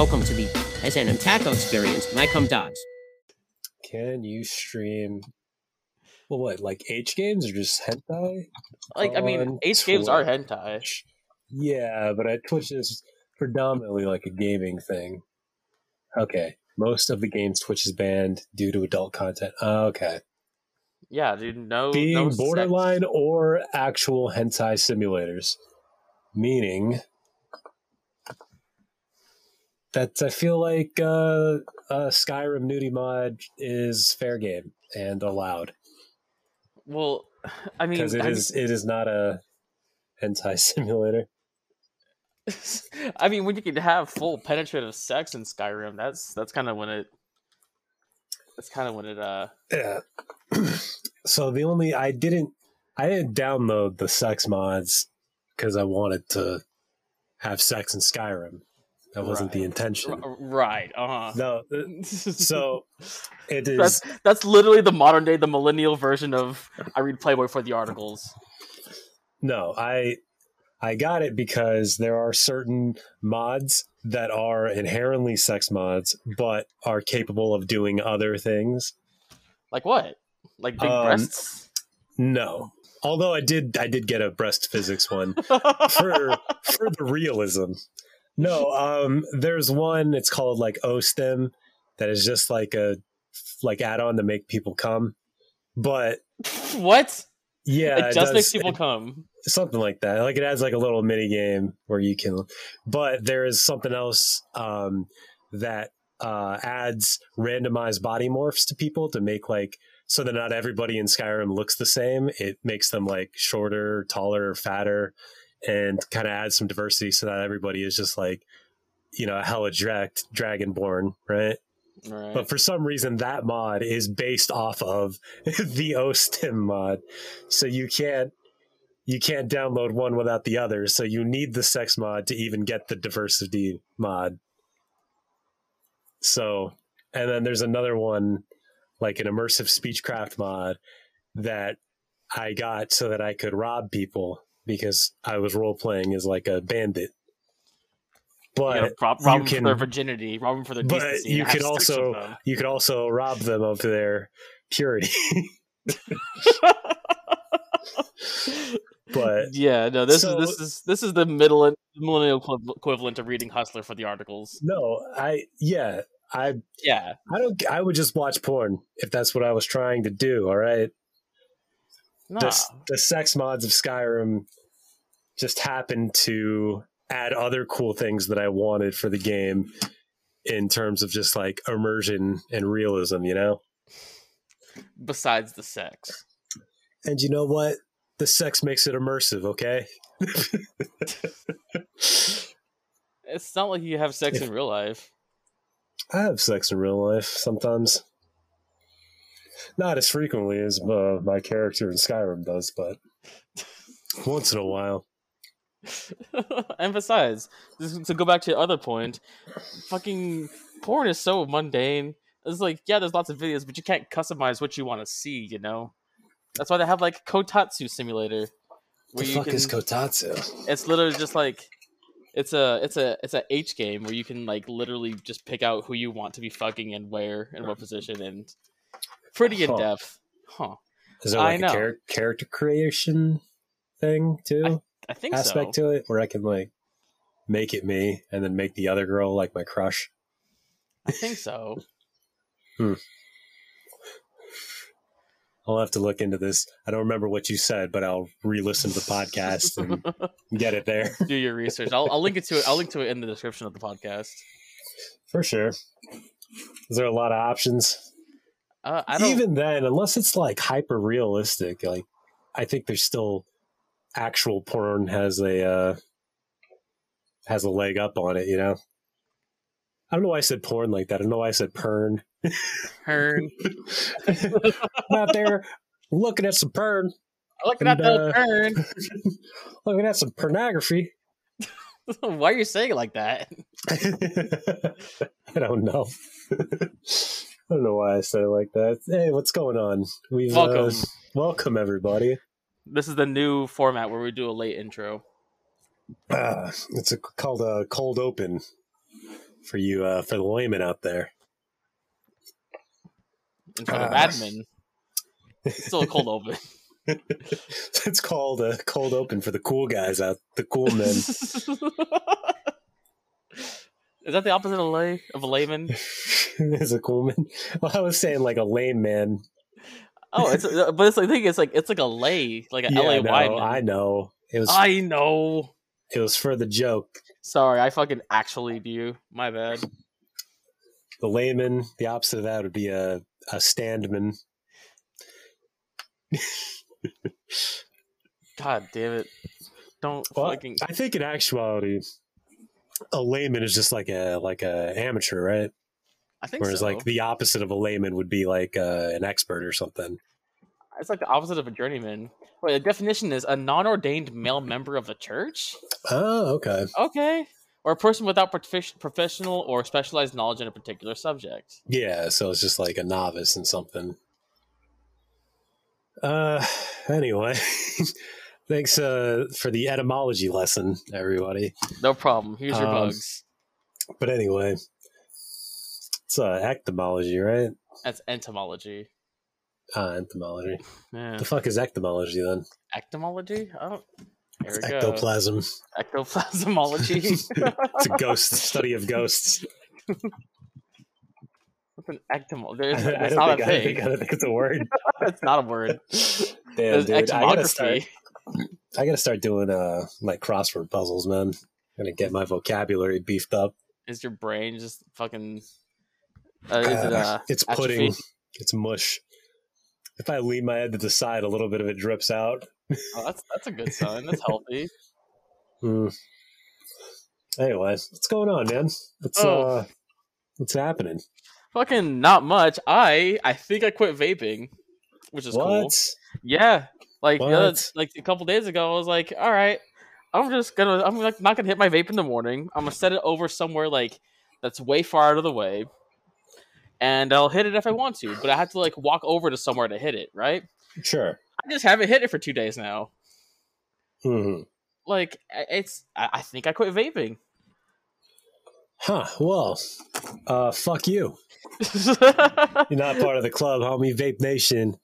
Welcome to the SNM Taco Experience. My come dogs. Can you stream? Well, what like H games or just hentai? Like, I mean, On H games are Twitch. hentai. Yeah, but at Twitch is predominantly like a gaming thing. Okay, most of the games Twitch is banned due to adult content. Oh, okay, Yeah, dude. No, being no sex. borderline or actual hentai simulators, meaning that I feel like uh, uh, Skyrim nudie mod is fair game and allowed Well, I mean, because it have is it is not a hentai simulator. I mean, when you can have full penetrative sex in Skyrim, that's that's kind of when it. That's kind of when it. Uh, Yeah. so the only I didn't I didn't download the sex mods because I wanted to have sex in Skyrim. That wasn't the intention. r- right. Uh huh. No, uh, so it is that's that's literally the modern day, the millennial version of I read Playboy for the articles. no. I I got it because there are certain mods that are inherently sex mods, but are capable of doing other things. Like what? Like big Um, breasts? No, although I did I did get a breast physics one. for for the realism. No, um, there's one. It's called like OSTIM, that is just like a like add-on to make people come. But what? yeah, it just makes does- people it- come. something like that. Like it adds like a little mini game where you can. But there is something else um, that uh, adds randomized body morphs to people to make like so that not everybody in Skyrim looks the same. It makes them like shorter, taller, fatter, and kind of adds some diversity so that everybody is just like you know a hella direct dragonborn, right? Right. But for some reason, that mod is based off of the OSTIM mod, so you can't you can't download one without the other. So you need the sex mod to even get the diversity mod. So, and then there's another one, like an immersive speechcraft mod, that I got so that I could rob people because I was role playing as like a bandit. But gotta rob, can- for their virginity, rob them for their but you could also you could also rob them of their purity. but yeah, no, this So- is this is this is the middle millennial equivalent of reading Hustler for the articles. no, I yeah, I Yeah, I don't I would just watch porn if that's what I was trying to do, all right? nah. The the sex mods of Skyrim just happened to add other cool things that I wanted for the game in terms of just like immersion and realism, you know? Besides the sex, And you know what? The sex makes it immersive, okay? it's not like you have sex If- in real life. I have sex in real life sometimes. Not as frequently as uh, my character in Skyrim does, but once in a while. and besides, this, to go back to the other point, fucking porn is so mundane. It's like, yeah, there's lots of videos, but you can't customize what you want to see. You know, that's why they have like Koikatsu Simulator, What The where you fuck can. is Koikatsu? it's literally just like it's a it's a it's a H game where you can like literally just pick out who you want to be fucking and where and what position and pretty in Huh. depth, huh? Is there like a char- character creation thing too? I think Aspect so. to it where I can like make it me and then make the other girl like my crush? I think so. I'll have to look into this. I don't remember what you said, but I'll re-listen to the podcast and get it there Do your research. I'll, I'll link it to it. I'll link to it in the description of the podcast. for sure. Is there a lot of options? Uh, I don't. even then, unless it's like hyper realistic, like I think there's still actual porn has a uh, has a leg up on it. You know, I don't know why I said porn like that. I don't know why I said pern. Hearn. I'm out there looking at some pern, Looking at And, that uh, Hearn. looking at some pornography. Why are you saying it like that? I don't know. I don't know why I said it like that. Hey, what's going on? We've uh, Welcome. welcome everybody. This is the new format where we do a late intro. Uh, it's a, called a cold open. for you uh, for the layman out there. In front of Ah. admin. It's still a cold open. it's called a cold open for the cool guys out, the cool men. Is that the opposite of lay of a layman? Is a cool man? Well, I was saying like a lame man. Oh, it's but it's like I think it's like it's like a lay, like a Yeah, L A I know. Y. I know. It was I know. it was for the joke. Sorry, I fucking actually do. My bad. The layman. The opposite of that would be a a standman. God damn it! Don't Well, fucking. I think in actuality, a layman is just like a like a amateur, right? I think Whereas so. like the opposite of a layman would be like uh, an expert or something. it's like the opposite of a journeyman. Wait, the definition is a non-ordained male member of the church. Oh, okay. Okay, or a person without profi- professional or specialized knowledge in a particular subject. Yeah, so it's just like a novice in something. Uh, anyway, thanks uh for the etymology lesson, everybody. No problem. Here's your Um, bugs. But anyway, it's uh ectomology, right? That's entomology. Uh, entomology. Yeah. The fuck is ectomology then? Ectomology? Oh. There we It's go. ectoplasm. Ectoplasmology. It's a ghost study of ghosts. What's an ectomol? There's, I, it's not think, a I, don't think, thing. I don't think it's a word. it's not a word. Damn, There's dude. I gotta start. I gotta start doing uh like crossword puzzles, man. Gonna get my vocabulary beefed up. Is your brain just fucking? Uh, it Uh, uh, it's atrophy? pudding. It's mush. If I lean my head to the side, a little bit of it drips out. Oh, that's that's a good sign. That's healthy. Hmm. Anyway, what's going on, man? What's Oh. uh, what's happening? Fucking not much. I I think I quit vaping, which is what? cool. Yeah, like the other, like a couple days ago, I was like, all right, I'm just gonna I'm like not gonna hit my vape in the morning. I'm gonna set it over somewhere like that's way far out of the way, and I'll hit it if I want to. But I have to like walk over to somewhere to hit it. Right? Sure. I just haven't hit it for two days now. hmm Like it's I, think I quit vaping. Huh. Well, uh, fuck you. You're not part of the club, homie. Vape Nation.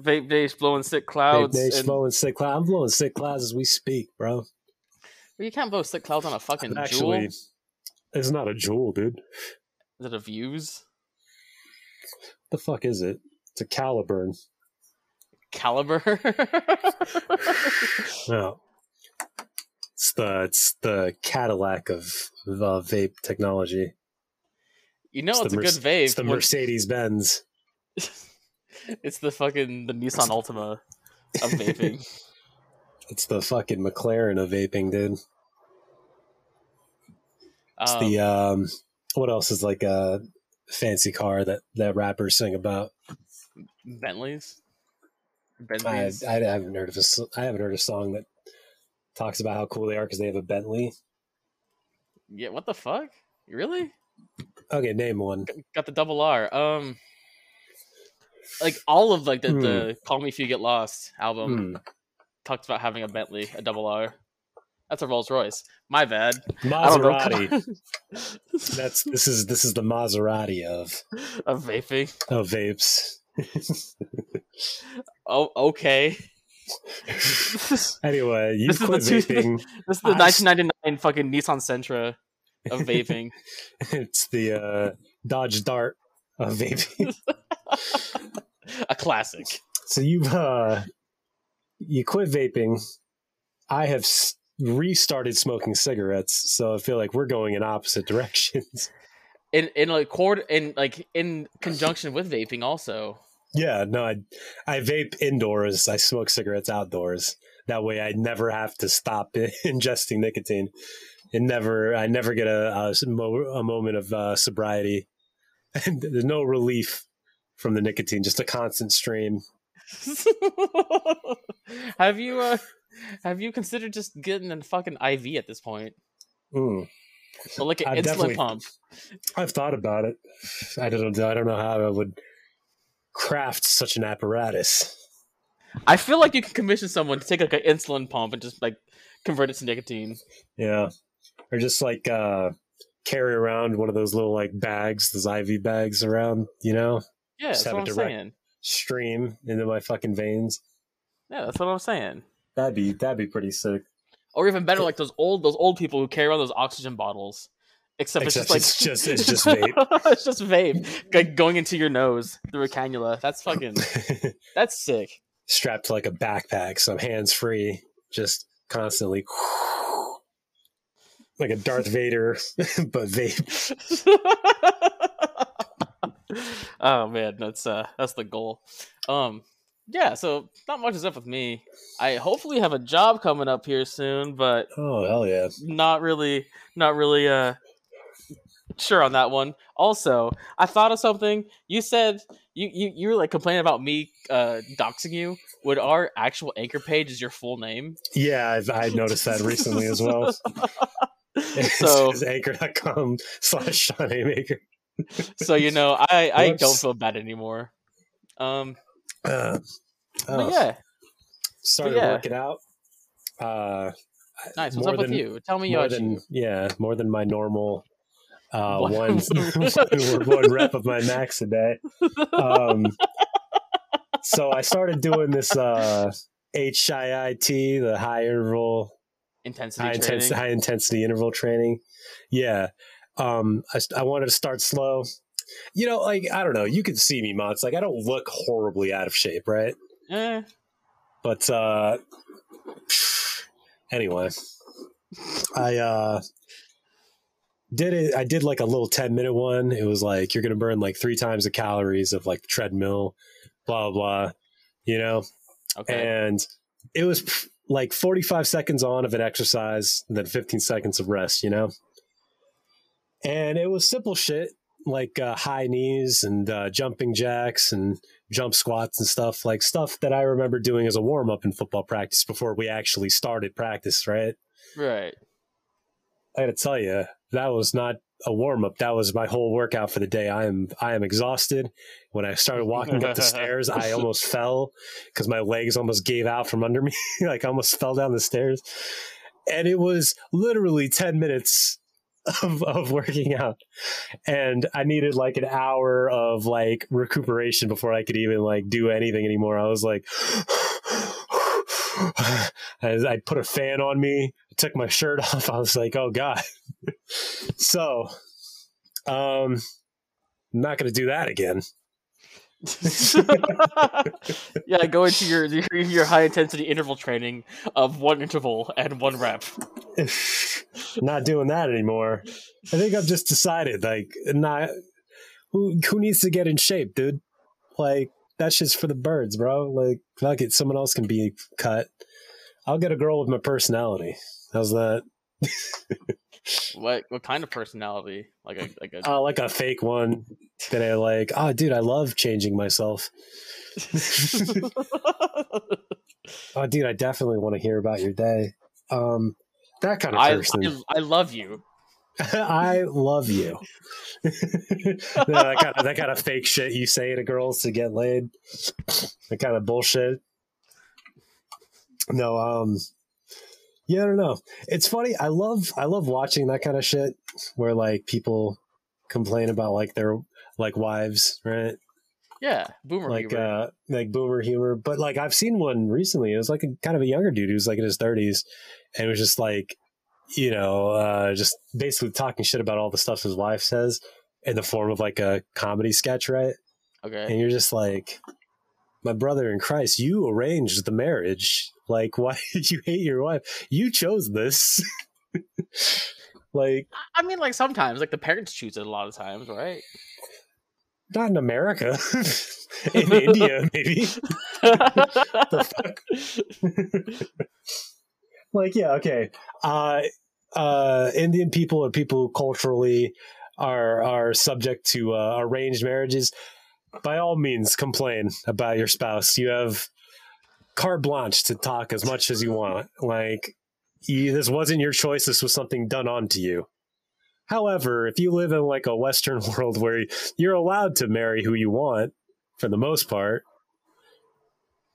Vape days blowing sick Vape clouds. Nation and- blowing sick clouds. I'm blowing sick clouds as we speak, bro. Well, you can't blow sick clouds on a fucking Actually, Juul. it's not a Juul, dude. Is it a Vuse The fuck is it? It's a Caliburn. caliber? No. It's the it's the Cadillac of uh, vape technology. you know It's it's, a Merce- good vape. It's the Mercedes Benz. it's the fucking the Nissan Altima of vaping. It's the fucking McLaren of vaping, dude. It's Um, the um what else is like a fancy car that that rappers sing about? Bentleys. I, Bentleys. I haven't heard of a I haven't heard a song that talks about how cool they are because they have a Bentley. yeah, what the fuck? Really? Okay, name one. Got the double R. Um, like all of like the, the "Call Me If You Get Lost" album Hmm. talks about having a Bentley, a double R. That's a Rolls Royce. My bad. Maserati. That's this is this is the Maserati of of vaping. of vapes. Oh, okay. Anyway, you This is quit the two- vaping. This is the I s- 1999 fucking Nissan Sentra of vaping. it's the uh, Dodge Dart of vaping. a classic. so you've uh, you quit vaping. I have s- restarted smoking cigarettes, so I feel like we're going in opposite directions. In in like cord in like in conjunction with vaping also. yeah, no, I I vape indoors. I smoke cigarettes outdoors. That way, I never have to stop ingesting nicotine. And never, I never get a a, a moment of uh, sobriety. And there's no relief from the nicotine, just a constant stream. have you uh have you considered just getting a fucking IV at this point? Mm. Or like an I've insulin pump. I've thought about it. I don't know. I don't know how I would craft such an apparatus. I feel like you can commission someone to take like an insulin pump and just like convert it to nicotine. Yeah, or just like uh, carry around one of those little like bags, those IV bags around, you know, Yeah, that's Just have what I'm saying. stream into my fucking veins. Yeah, that's what I'm saying. That'd be that'd be pretty sick. Or even better, like those old those old people who carry around those oxygen bottles. Except, Except it's just like it's just- it's just vape. it's just vape, like going into your nose through a cannula. That's fucking. That's sick. Strapped to like a backpack, so I'm hands free, just constantly like a Darth Vader, but vape. oh man, that's uh that's the goal. Um yeah, so not much is up with me. I hopefully have a job coming up here soon, but Oh hell yeah! not really not really uh sure on that one. Also, I thought of something. You said you you, you were like complaining about me uh doxing you. Would our actual anchor page is your full name? Yeah, I've, I noticed that recently as well. so anchor.com slash Sean Haymaker. so you know, I I don't feel bad anymore. Um Uh, but oh, yeah, started yeah. working out. Uh, nice. What's up with than- you? Tell me than yeah, more than my normal uh, One- one, rep of my max a day. Um, so I started doing this uh, HIIT, the high interval, Intensity high intensity, high intensity interval training. Yeah, um, I, I wanted to start slow. You know, like I don't know. You can see me, Mots. Like I don't look horribly out of shape, right? Eh, But uh anyway, I uh did it I did like a little 10 minute one. It was like you're going to burn like 3 times the calories of like treadmill, blah blah, blah you know? okay. And it was like 45 seconds on of an exercise and then 15 seconds of rest, you know? And it was simple shit like uh, high knees and uh, jumping jacks and jump squats and stuff like stuff that I remember doing as a warm up in football practice before we actually started practice, right? right. I got to tell you, that was not a warm up. That was my whole workout for the day. I am I am exhausted. When I started walking up the stairs, I almost fell because my legs almost gave out from under me. like I almost fell down the stairs. And it was literally 10 minutes of, of working out. And I needed like an hour of like recuperation before I could even like do anything anymore. I was like I, put a fan on me, took my shirt off. I was like, oh God. so um I'm not gonna do that again. yeah, go into your your, high intensity interval training of one interval and one rep. not doing that anymore. I think I've just decided, like, not who who needs to get in shape, dude. Like that's just for the birds, bro. Like, fuck it, someone else can be cut. I'll get a girl with my personality. How's that? What what kind of personality? Like a like a Oh, like a fake one that I like. Oh, dude, I love changing myself. Oh, dude, I definitely want to hear about your day. Um, that kind of I, person. I I love you. I love you. that, kind of, that kind of fake shit you say to girls to get laid. That kind of bullshit. No, um, yeah, I don't know. It's funny. I love, I love watching that kind of shit where like people complain about like their like wives, right? Yeah, boomer. like humor. uh like boomer humor but like i've seen one recently it was like a kind of a younger dude who was like in his 30s and it was just like you know uh just basically talking shit about all the stuff his wife says in the form of like a comedy sketch right okay. and you're just like my brother in christ you arranged the marriage. Like why did you hate your wife? You chose this. Like I mean, like sometimes, like the parents choose it a lot of times, right? not in america. In india maybe. The fuck? like yeah okay. Uh uh indian people are people who culturally are are subject to uh, arranged marriages by all means complain about your spouse. You have carte blanche to talk as much as you want. Like you, this wasn't your choice. This was something done onto you. However if you live in like a western world where you're allowed to marry who you want for the most part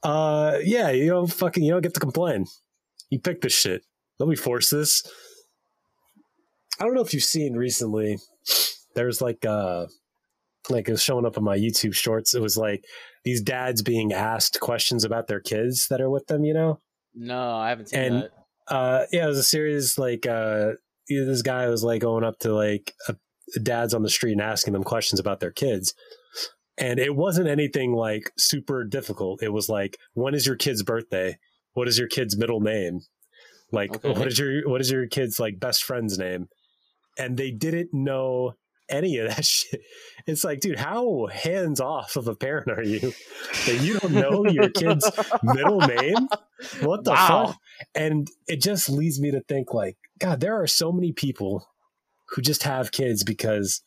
uh yeah you don't fucking you don't get to complain. You pick this shit. Let me force this. I don't know if you've seen recently. There's like uh like it was showing up on my YouTube shorts. It was like these dads being asked questions about their kids that are with them, you know? No, I haven't seen And- that. Uh yeah, it was a series like uh this guy was like going up to like a, dads on the street and asking them questions about their kids. And it wasn't anything like super difficult. It was like, when is your kid's birthday? What is your kid's middle name? Like, Okay. what is your what is your kid's like best friend's name? And they didn't know any of that shit. It's like, dude, how hands off of a parent are you that you don't know your kid's middle name? What the Wow. fuck? And it just leads me to think, like, God, there are so many people who just have kids because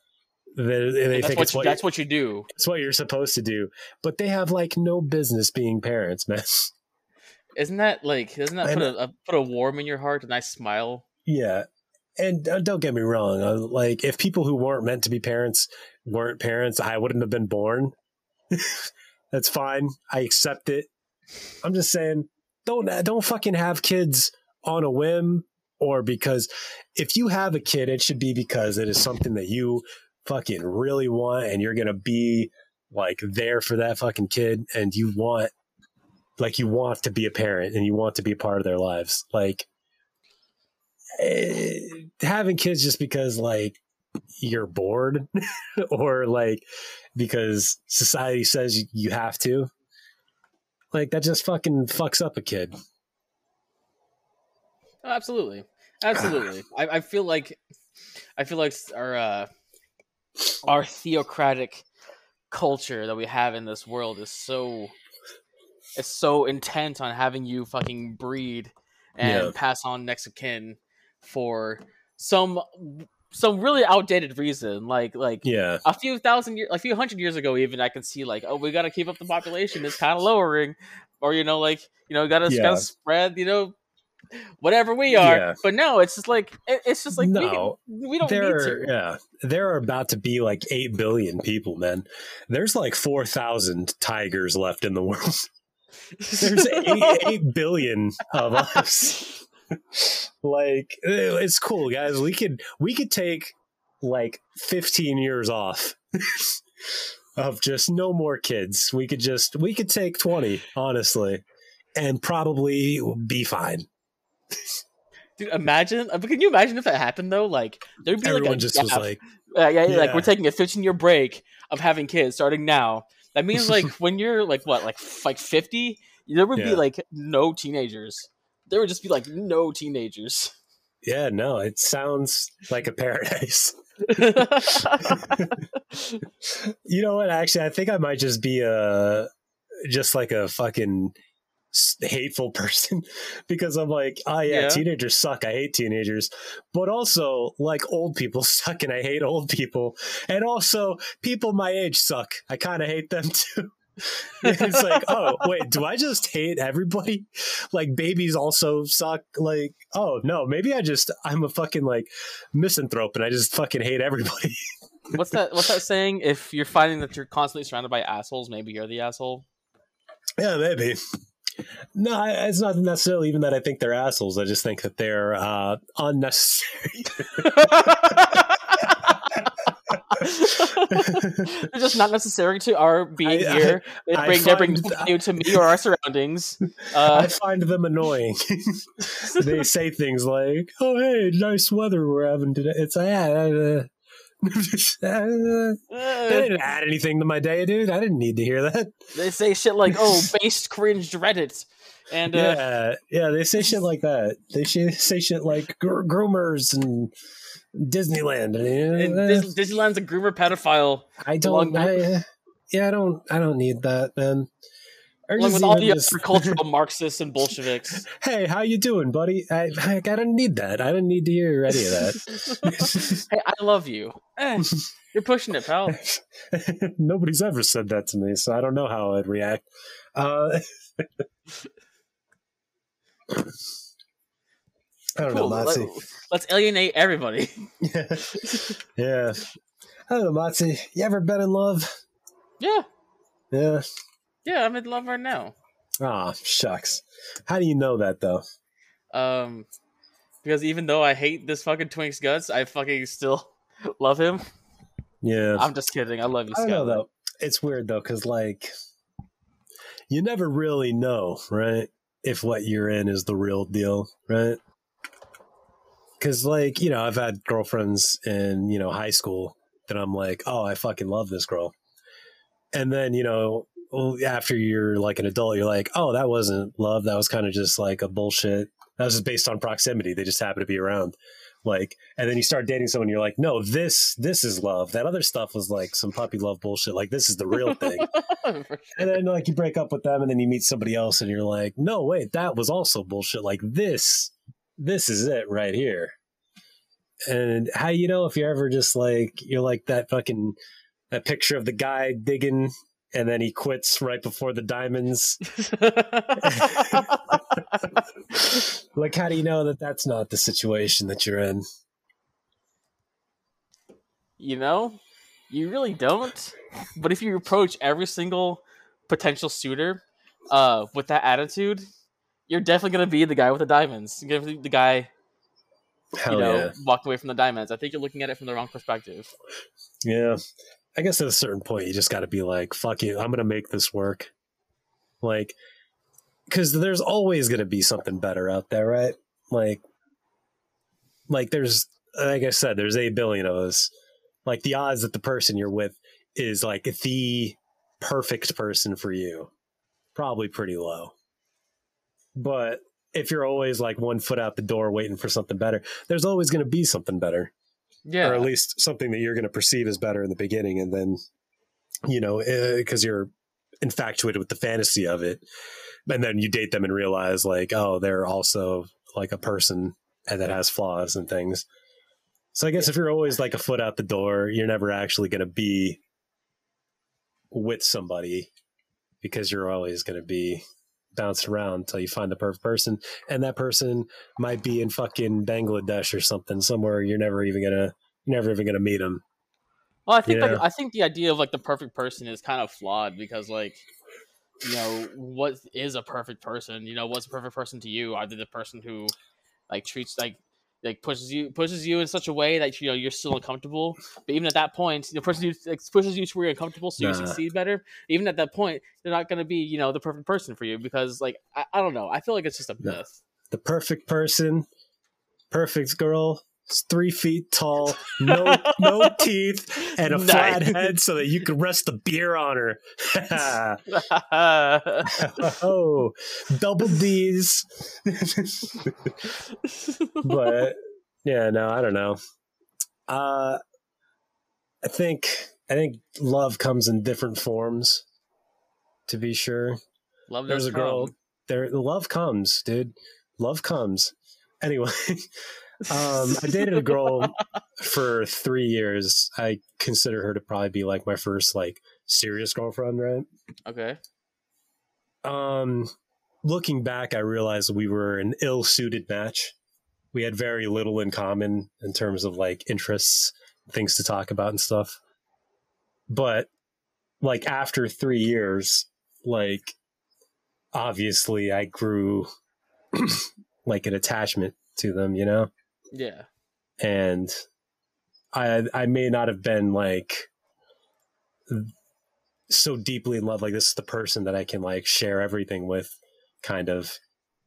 they, they that's think what, it's you, what, that's what you do. it's what you're supposed to do, but they have like no business being parents, man. Isn't that like? Doesn't that put a, a put a warm in your heart, a nice smile? Yeah. And uh, don't get me wrong. Uh, like, if people who weren't meant to be parents weren't parents, I wouldn't have been born. That's fine. I accept it. I'm just saying, don't don't fucking have kids on a whim or because if you have a kid, it should be because it is something that you fucking really want and you're gonna be like there for that fucking kid and you want like you want to be a parent and you want to be a part of their lives. Like having kids just because like you're bored or like because society says you- you have to like that just fucking fucks up a kid Oh, absolutely, absolutely. I, I feel like I feel like our uh, our theocratic culture that we have in this world is so is so intent on having you fucking breed and Yeah. pass on next of kin for some some really outdated reason like like yeah a few thousand years, a few hundred years ago, even I can see like, oh, we got to keep up the population. It's kind of lowering, or you know, like you know, got to Yeah. gotta spread, you know, whatever we are. Yeah. But no, it's just like it, it's just like No. can- we don't there need are, to. yeah there are about to be like 8 billion people man there's like 4000 tigers left in the world there's 8, 8 billion of us like eh, it's cool guys we could we could take like 15 years off of just no more kids we could just we could take 20 honestly and probably be fine Dude, imagine. uh, Can you imagine if that happened though? Like there'd be everyone like a just gap. was like Uh, yeah, like we're taking a 15 year break of having kids starting now. That means like when you're like what, like f- like 50, there would be like no teenagers. There would just be like no teenagers. yeah no it sounds like a paradise. You know what? Actually i think i might just be a just like a fucking hateful person because i'm like oh yeah, Yeah. teenagers suck. I hate teenagers. But also like old people suck and i hate old people. And also people my age suck. I kind of hate them too it's like oh wait do i just hate everybody like babies also suck like oh no maybe i just i'm a fucking like misanthrope and i just fucking hate everybody what's that? What's that saying? If you're finding that you're constantly surrounded by assholes, maybe you're the asshole. Yeah, maybe. No, I- it's not necessarily even that I think they're assholes. I just think that they're uh, unnecessary. They're just not necessary to our being I- I- here. They I bring, they bring find- value to me or our surroundings. I Uh, find them annoying. they say things like, "Oh, hey, nice weather we're having today." It's like, yeah, uh, that uh, didn't add anything to my day, dude. I didn't need to hear that. they say shit like, "Oh, based cringed Reddit," and uh, yeah, yeah, they say shit like that. They say shit like gr- groomers and Disneyland. And, and Dis- Disneyland's a groomer pedophile, I don't. I, yeah, I don't. I don't need that, man. Along with all the just- other cultural Marxists and Bolsheviks. hey, how you doing, buddy? I, I I didn't need that. I don't need to hear any of that. hey, I love you. Eh, you're pushing it, pal. Nobody's ever said that to me, so I don't know how I'd react. Uh, I don't Cool. know, Let, us alienate everybody. Yeah. yeah. I don't know, Matzi. You ever been in love? Yeah, Yeah. yeah, I'm in love right now. Ah, shucks. How do you know that, though? Um, because even though I hate this fucking Twink's guts, I fucking still love him. Yeah, I'm just kidding. I love you, I know though. It's weird though, because like you never really know, right? If what you're in is the real deal, right? Because like you know, I've had girlfriends in you know high school that I'm like, oh, I fucking love this girl, and then you know after you're like an adult, you're like, oh, that wasn't love. That was kind of just like a bullshit. That was just based on proximity. They just happened to be around. Like, and then you start dating someone, you're like, no, this this is love. That other stuff was like some puppy love bullshit. Like, this is the real thing. Sure. and then like you break up with them, and then you meet somebody else, and you're like, no, wait, that was also bullshit. Like this, this is it right here. And how you know if you're ever just like you're like that fucking that picture of the guy digging, and then he quits right before the diamonds. like, how do you know that that's not the situation that you're in? you know, you really don't. But if you approach every single potential suitor uh, with that attitude, you're definitely gonna be the guy with the diamonds. You're gonna be the guy Hell you know yeah. walked away from the diamonds. I think you're looking at it from the wrong perspective. Yeah. I guess at a certain point, you just got to be like, fuck you. I'm going to make this work. Like, because there's always going to be something better out there, right? Like, like there's, like I said, there's 8 billion of us. Like, the odds that the person you're with is like the perfect person for you, probably pretty low. But if you're always like one foot out the door waiting for something better, there's always going to be something better. Yeah, or at least something that you're going to perceive as better in the beginning and then you know eh, because you're infatuated with the fantasy of it and then you date them and realize like oh they're also like a person and that has flaws and things. So i guess if you're always like a foot out the door you're never actually going to be with somebody because you're always going to be bounced around until you find the perfect person and that person might be in fucking bangladesh or something somewhere you're never even gonna you're never even gonna meet them Well, I think Yeah. like, I think the idea of like the perfect person is kind of flawed because like you know what is a perfect person? You know what's a perfect person to you? Either the person who like treats like like pushes you pushes you in such a way that you know you're still uncomfortable. But even at that point, the person who like, pushes you to where you're uncomfortable so you Nah. succeed better. Even at that point, they're not going to be you know the perfect person for you because like I, I don't know. I feel like it's just a myth. the perfect person perfect girl three feet tall no no teeth and a Nice. flat head so that you can rest the beer on her. Oh double d's. But yeah no i don't know. Uh i think i think love comes in different forms to be sure. Love there's a girl come. there love comes dude. Love comes. Anyway um i dated a girl for three years. I consider her to probably be like my first like serious girlfriend right? Okay. um looking back i realized we were an ill-suited match. We had very little in common in terms of like interests things to talk about and stuff. But like after three years like obviously i grew like an attachment to them you know Yeah. and I I may not have been like so deeply in love like this is the person that I can like share everything with kind of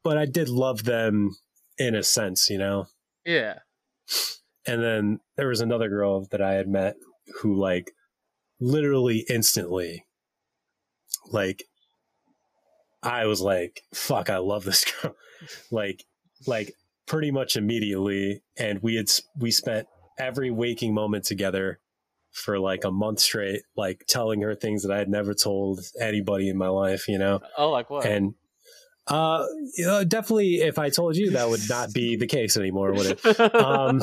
but I did love them in a sense you know Yeah. and then there was another girl that I had met who like literally instantly like I was like fuck I love this girl like like pretty much immediately and we had we spent every waking moment together for like a month straight like telling her things that I had never told anybody in my life you know Oh, like what? and uh you know, definitely if I told you that would not be the case anymore would it um,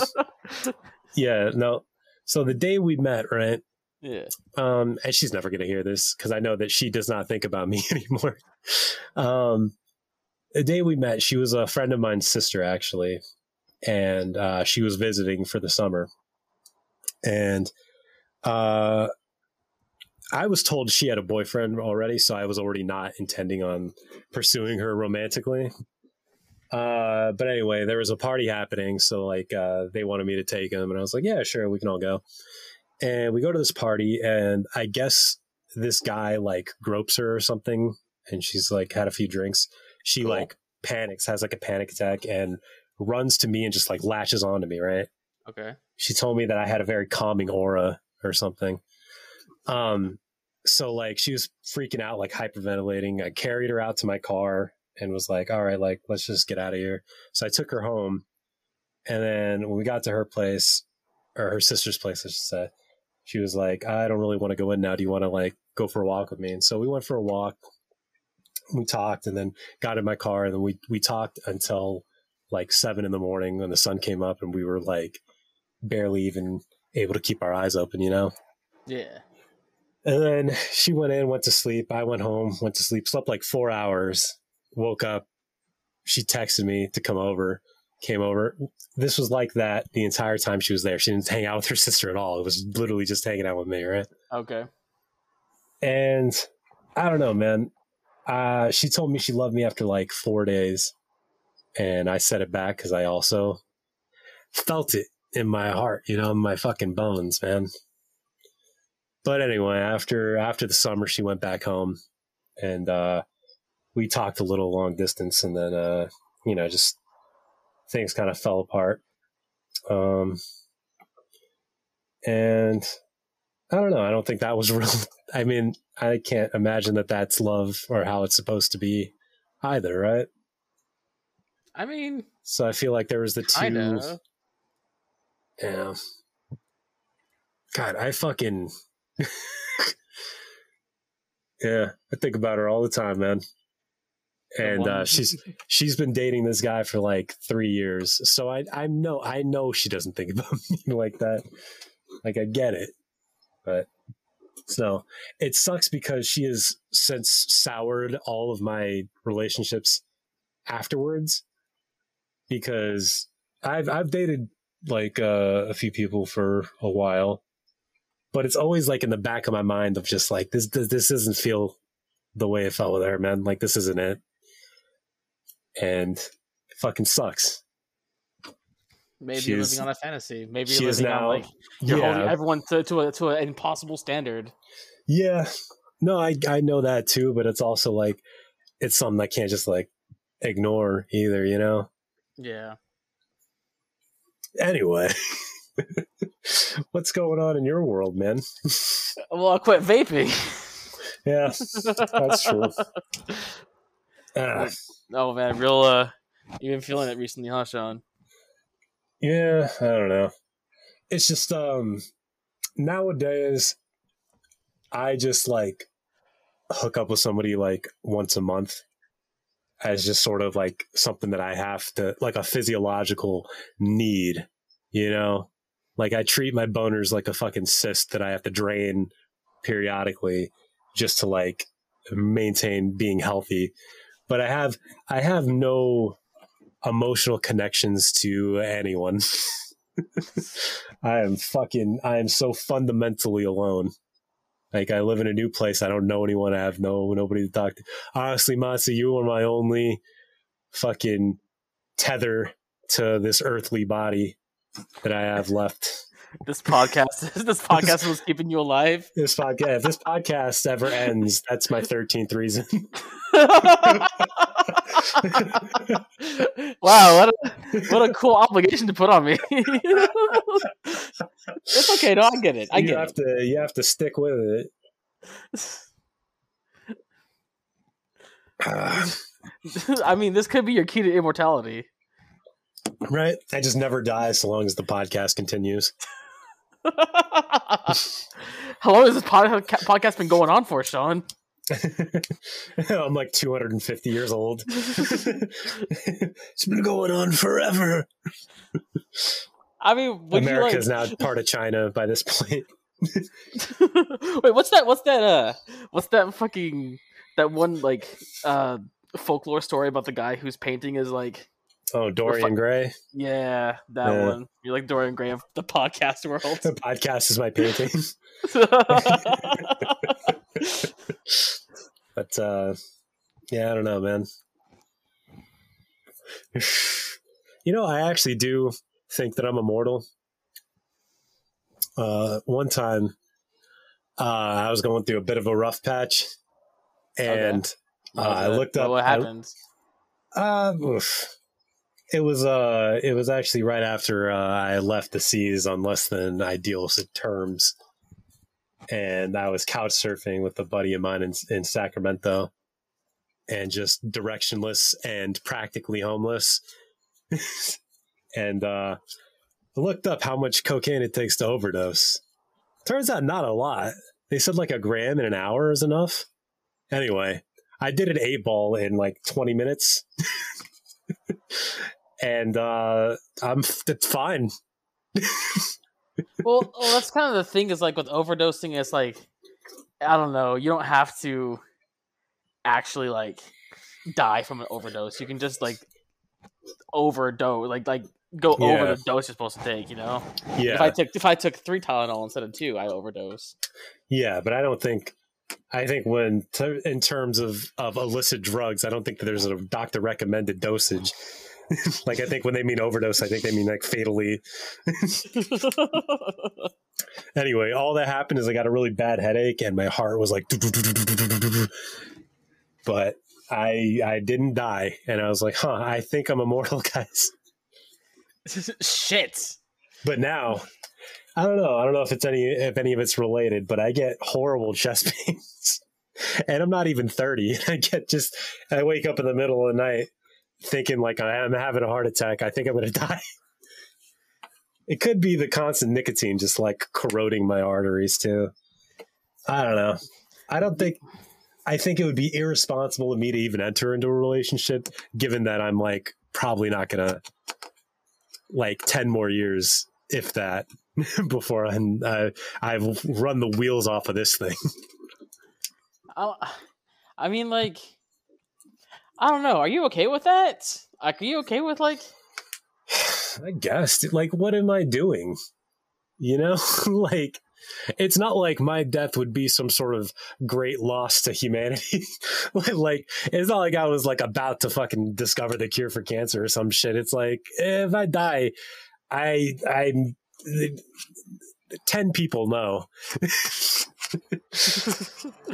yeah no so the day we met right yeah. um and she's never gonna hear this because i know that she does not think about me anymore um the day we met she was a friend of mine's sister actually and uh she was visiting for the summer and uh i was told she had a boyfriend already so i was already not intending on pursuing her romantically Uh, but anyway, there was a party happening, so like uh, they wanted me to take them, and I was like, yeah, sure, we can all go. And we go to this party, and I guess this guy like gropes her or something, and she's like had a few drinks. She Cool. like panics, has like a panic attack, and runs to me and just like latches onto me. Right? Okay. She told me that I had a very calming aura or something. Um, so like she was freaking out, like hyperventilating. I carried her out to my car and was like, all right, like, let's just get out of here. So I took her home. And then when we got to her place, or her sister's place, I should say, she was like, I don't really want to go in now. Do you want to like go for a walk with me? And so we went for a walk. We talked and then got in my car and then we, we talked until like seven in the morning when the sun came up and we were like barely even able to keep our eyes open, you know? Yeah. And then she went in, went to sleep. I went home, went to sleep, slept like four hours, woke up. She texted me to come over, came over. This was like that the entire time she was there. She didn't hang out with her sister at all. It was literally just hanging out with me, right? Okay. And I don't know, man. Uh, she told me she loved me after like four days. And I said it back because I also felt it in my heart, you know, in my fucking bones, man. But anyway, after after the summer, she went back home, and uh, we talked a little long distance, and then uh, you know, just things kind of fell apart. Um, and I don't know. I don't think that was real. I mean, I can't imagine that that's love or how it's supposed to be either, right? I mean, So I feel like there was the two. kind of. Yeah. God, I fucking. yeah, I think about her all the time, man. And uh, she's she's been dating this guy for like three years, so I I know I know she doesn't think about me like that. Like I get it, but so it sucks because she has since soured all of my relationships afterwards. Because I've I've dated like uh, a few people for a while, but it's always like in the back of my mind of just like this this, this doesn't feel the way it felt with her, man. Like this isn't it, and it fucking sucks. Maybe She is- living on a fantasy. Maybe she living on now- like you're holding everyone to to, a, to an impossible standard. yeah. No, I I know that too, but it's also like it's something I can't just like ignore either, you know. Yeah. Anyway, what's going on in your world, man? Well, I quit vaping. yeah, that's true. Ah, oh man, real. uh You've been feeling it recently, huh, Sean? Yeah, I don't know. It's just um nowadays I just like hook up with somebody like once a month as just sort of like something that I have to like a physiological need, you know? Like I treat my boners like a fucking cyst that I have to drain periodically just to like maintain being healthy. But I have I have no emotional connections to anyone. I am fucking I am so fundamentally alone. Like I live in a new place. I don't know anyone. I have no nobody to talk to. Honestly, Matsu, you are my only fucking tether to this earthly body that I have left. This podcast, this podcast was keeping you alive. This podcast, if this podcast ever ends, that's my thirteenth reason. Wow, what a, what a cool obligation to put on me. it's okay, no, I get it. I you get have it. to you have to stick with it. I mean, this could be your key to immortality. right? I just never die so long as the podcast continues. How long has this pod- podcast been going on for, Sean? I'm like 250 years old. it's been going on forever. I mean, would America you is now part of China by this point. Wait, what's that? What's that? Uh, what's that fucking that one like uh folklore story about the guy whose painting is like Oh, Dorian Gray. yeah that Yeah. one. You're like Dorian Gray of the podcast world. The podcast is my painting. but uh yeah, I don't know, man. you know, I actually do think that I'm immortal. Uh, one time, uh, I was going through a bit of a rough patch, and uh, I looked up. What happened? I, uh, oof. It was uh, it was actually right after uh, I left the seas on less than ideal terms, and I was couch surfing with a buddy of mine in, in Sacramento, and just directionless and practically homeless. and uh, looked up how much cocaine it takes to overdose. Turns out not a lot. They said like a gram in an hour is enough. Anyway, I did an eight ball in like 20 minutes. and uh, I'm it's fine. well, well, that's kind of the thing is like with overdosing, it's like, I don't know, you don't have to actually like die from an overdose. You can just like overdose, like like go yeah. over the dose you're supposed to take. You know, yeah. If I took if I took three Tylenol instead of two, I overdose. Yeah, but I don't think. I think when t- in terms of of illicit drugs, I don't think that there's a doctor recommended dosage. like I think when they mean overdose, I think they mean like fatally. anyway, all that happened is I got a really bad headache and my heart was like but I I didn't die, and I was like, huh, I think I'm immortal, guys. Shit. But now, I don't know. I don't know if it's any if any of it's related, but I get horrible chest pains, and I'm not even thirty. I get just I wake up in the middle of the night thinking like I'm having a heart attack. I think I'm going to die. It could be the constant nicotine just like corroding my arteries too. I don't know. I don't think I think it would be irresponsible of me to even enter into a relationship, given that I'm like probably not gonna like ten more years, if that, before I'm uh, I've run the wheels off of this thing. I, I mean, like, I don't know. Are you okay with that? Like, are you okay with like? I guess. Like, what am I doing? You know, like it's not like my death would be some sort of great loss to humanity. like it's not like I was like about to fucking discover the cure for cancer or some shit. It's like if I die, I I ten people know.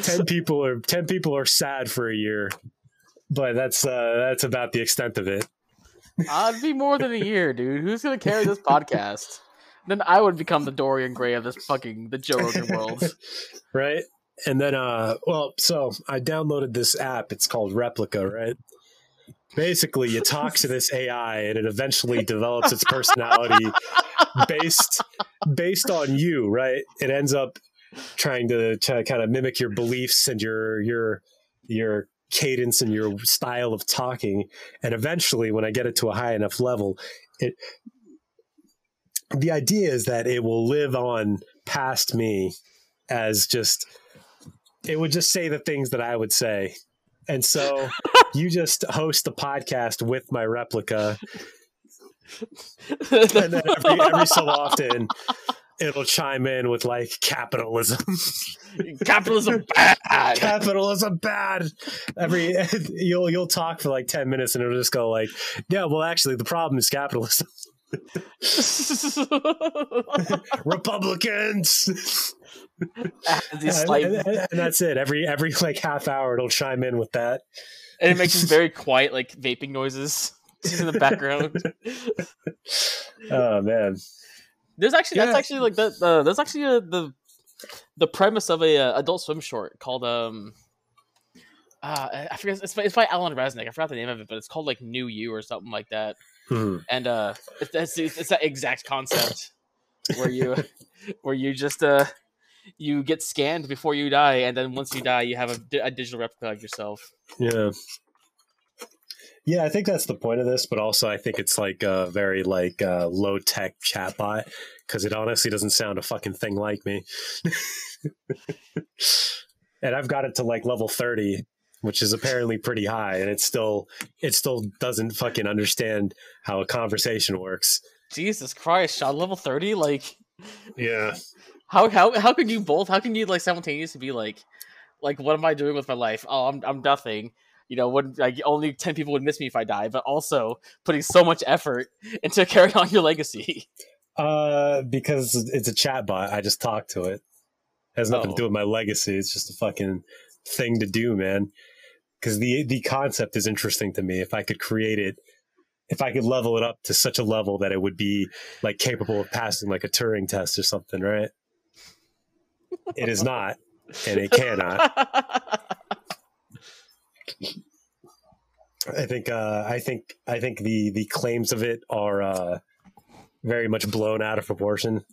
ten people are ten people are sad for a year, but that's uh, that's about the extent of it. I'd be more than a year, dude. Who's gonna carry this podcast? then I would become the Dorian Gray of this fucking the Joe Rogan world. right? And then uh well, so I downloaded this app. It's called Replika, right? Basically, you talk to this AI and it eventually develops its personality based based on you, right? It ends up trying to, to kind of mimic your beliefs and your your your cadence and your style of talking and eventually when i get it to a high enough level it the idea is that it will live on past me as just it would just say the things that I would say. And so you just host the podcast with my replica. and then every, every so often it'll chime in with like capitalism. capitalism bad. Capitalism bad. Every you'll you'll talk for like 10 minutes and it'll just go like, yeah, well actually the problem is capitalism. Republicans. and, and, and, that's it. Every every like half hour, it'll chime in with that, and it makes very quiet, like vaping noises in the background. oh man, there's actually yeah. that's actually like the, the there's actually a, the the premise of a uh, Adult Swim short called um. Uh, I forget. It's by, it's by Alan Resnick. I forgot the name of it, but it's called like New You or something like that. Hmm. And uh, it's, it's, it's that exact concept where you where you just uh you get scanned before you die, and then once you die, you have a, a digital replica of yourself. Yeah. Yeah, I think that's the point of this, but also I think it's like a very like uh, low tech chatbot because it honestly doesn't sound a fucking thing like me. and I've got it to like level thirty, which is apparently pretty high, and it still it still doesn't fucking understand how a conversation works. Jesus Christ, Sean, level thirty, like yeah. How how how can you both? How can you like simultaneously be like, like, what am I doing with my life? Oh, I'm I'm nothing. You know, would like only ten people would miss me if I die, but also putting so much effort into carrying on your legacy. Uh, because it's a chat bot. I just talk to it. it has nothing Oh. to do with my legacy. It's just a fucking thing to do, man. Because the the concept is interesting to me. If I could create it, if I could level it up to such a level that it would be like capable of passing like a Turing test or something, right? It is not, and it cannot. I think uh, I think I think the the claims of it are uh, very much blown out of proportion.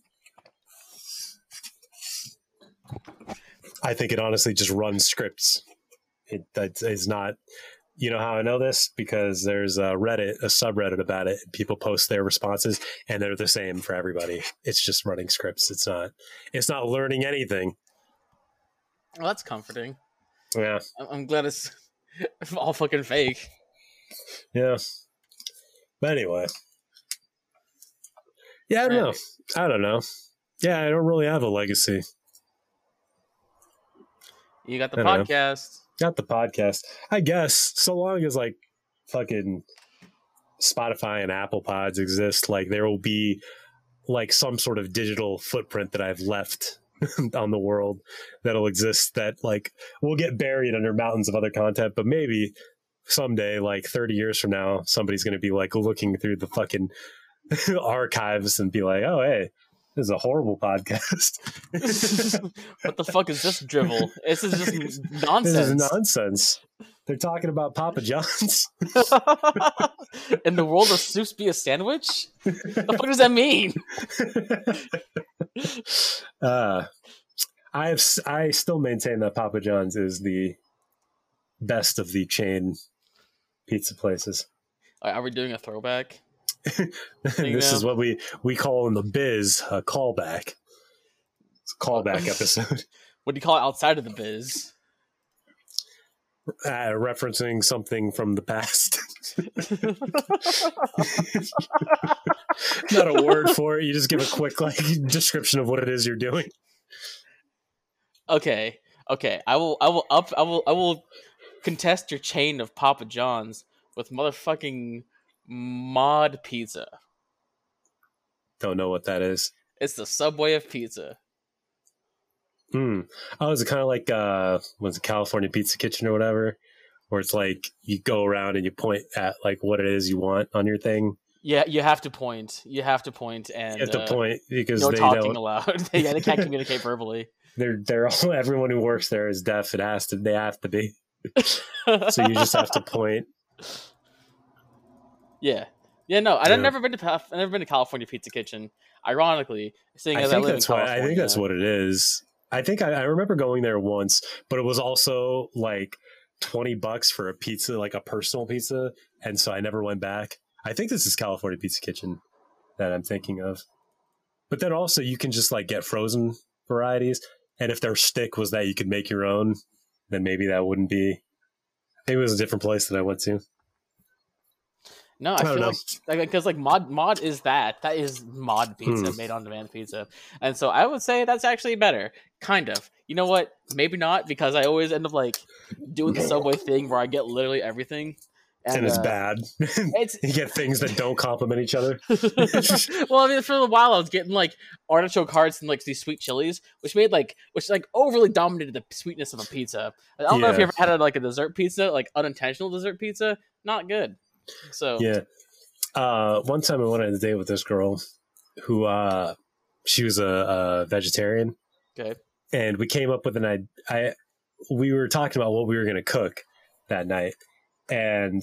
I think it honestly just runs scripts. It that is not. You know how I know this because there's a Reddit, a subreddit about it. People post their responses, and they're the same for everybody. It's just running scripts. It's not. It's not learning anything. well, that's comforting. Yeah, I'm, I'm glad it's all fucking fake. yeah. But anyway, yeah, I don't know. I don't know. Yeah, I don't really have a legacy. You got the don't know. podcast. Got the podcast. I guess so long as like fucking Spotify and Apple Pods exist, like there will be like some sort of digital footprint that I've left on the world that'll exist that like will get buried under mountains of other content, but maybe someday, like 30 years from now, somebody's going to be like looking through the fucking archives and be like, oh, hey, this is a horrible podcast. what the fuck is this drivel? This is just This is nonsense. They're talking about Papa John's. In the world of soups be a sandwich? the fuck does that mean? uh, I have I still maintain that Papa John's is the best of the chain pizza places. Are we doing a throwback? this you is what we we call in the biz a callback. It's a callback episode, What do you call it outside of the biz? Uh, referencing something from the past. Not a word for it. You just give a quick like description of what it is you're doing. okay, okay. I will, I will up, I will, I will contest your chain of Papa John's with motherfucking mod pizza. Don't know what that is. It's the subway of pizza. Hmm. Oh, is it kind of like uh, was it California Pizza Kitchen or whatever, where it's like you go around and you point at like what it is you want on your thing. Yeah, you have to point. You have to point, and have to uh, point because no they talking don't. allowed. yeah, they can't communicate verbally. They're they're all everyone who works there is deaf. It has to. They have to be. So you just have to point. Yeah, yeah. No, I've Yeah. never been to I've never been to California Pizza Kitchen. Ironically, seeing as I, think live that's in what California, I think that's what it is. I think I, I remember going there once, but it was also like twenty bucks for a pizza, like a personal pizza, and so I never went back. I think this is California Pizza Kitchen that I'm thinking of. But then also you can just like get frozen varieties, and if their stick was that you could make your own, then maybe that wouldn't be. Maybe it was a different place that I went to. No, I, I feel like because like mod mod is that that is mod pizza Hmm. made on demand pizza, and so I would say that's actually better. Kind of. You know what? Maybe not because I always end up like doing the subway thing where I get literally everything, And, it's uh, bad. It's you get things that don't complement each other. well, I mean, for a while I was getting like artichoke hearts and like these sweet chilies, which made like which like overly dominated the sweetness of a pizza. I don't know if you ever had a, like a dessert pizza, like unintentional dessert pizza. Not good. So Yeah. Uh, one time I went on a date with this girl who uh, she was a, a vegetarian, okay. and we came up with an I, I we were talking about what we were going to cook that night, and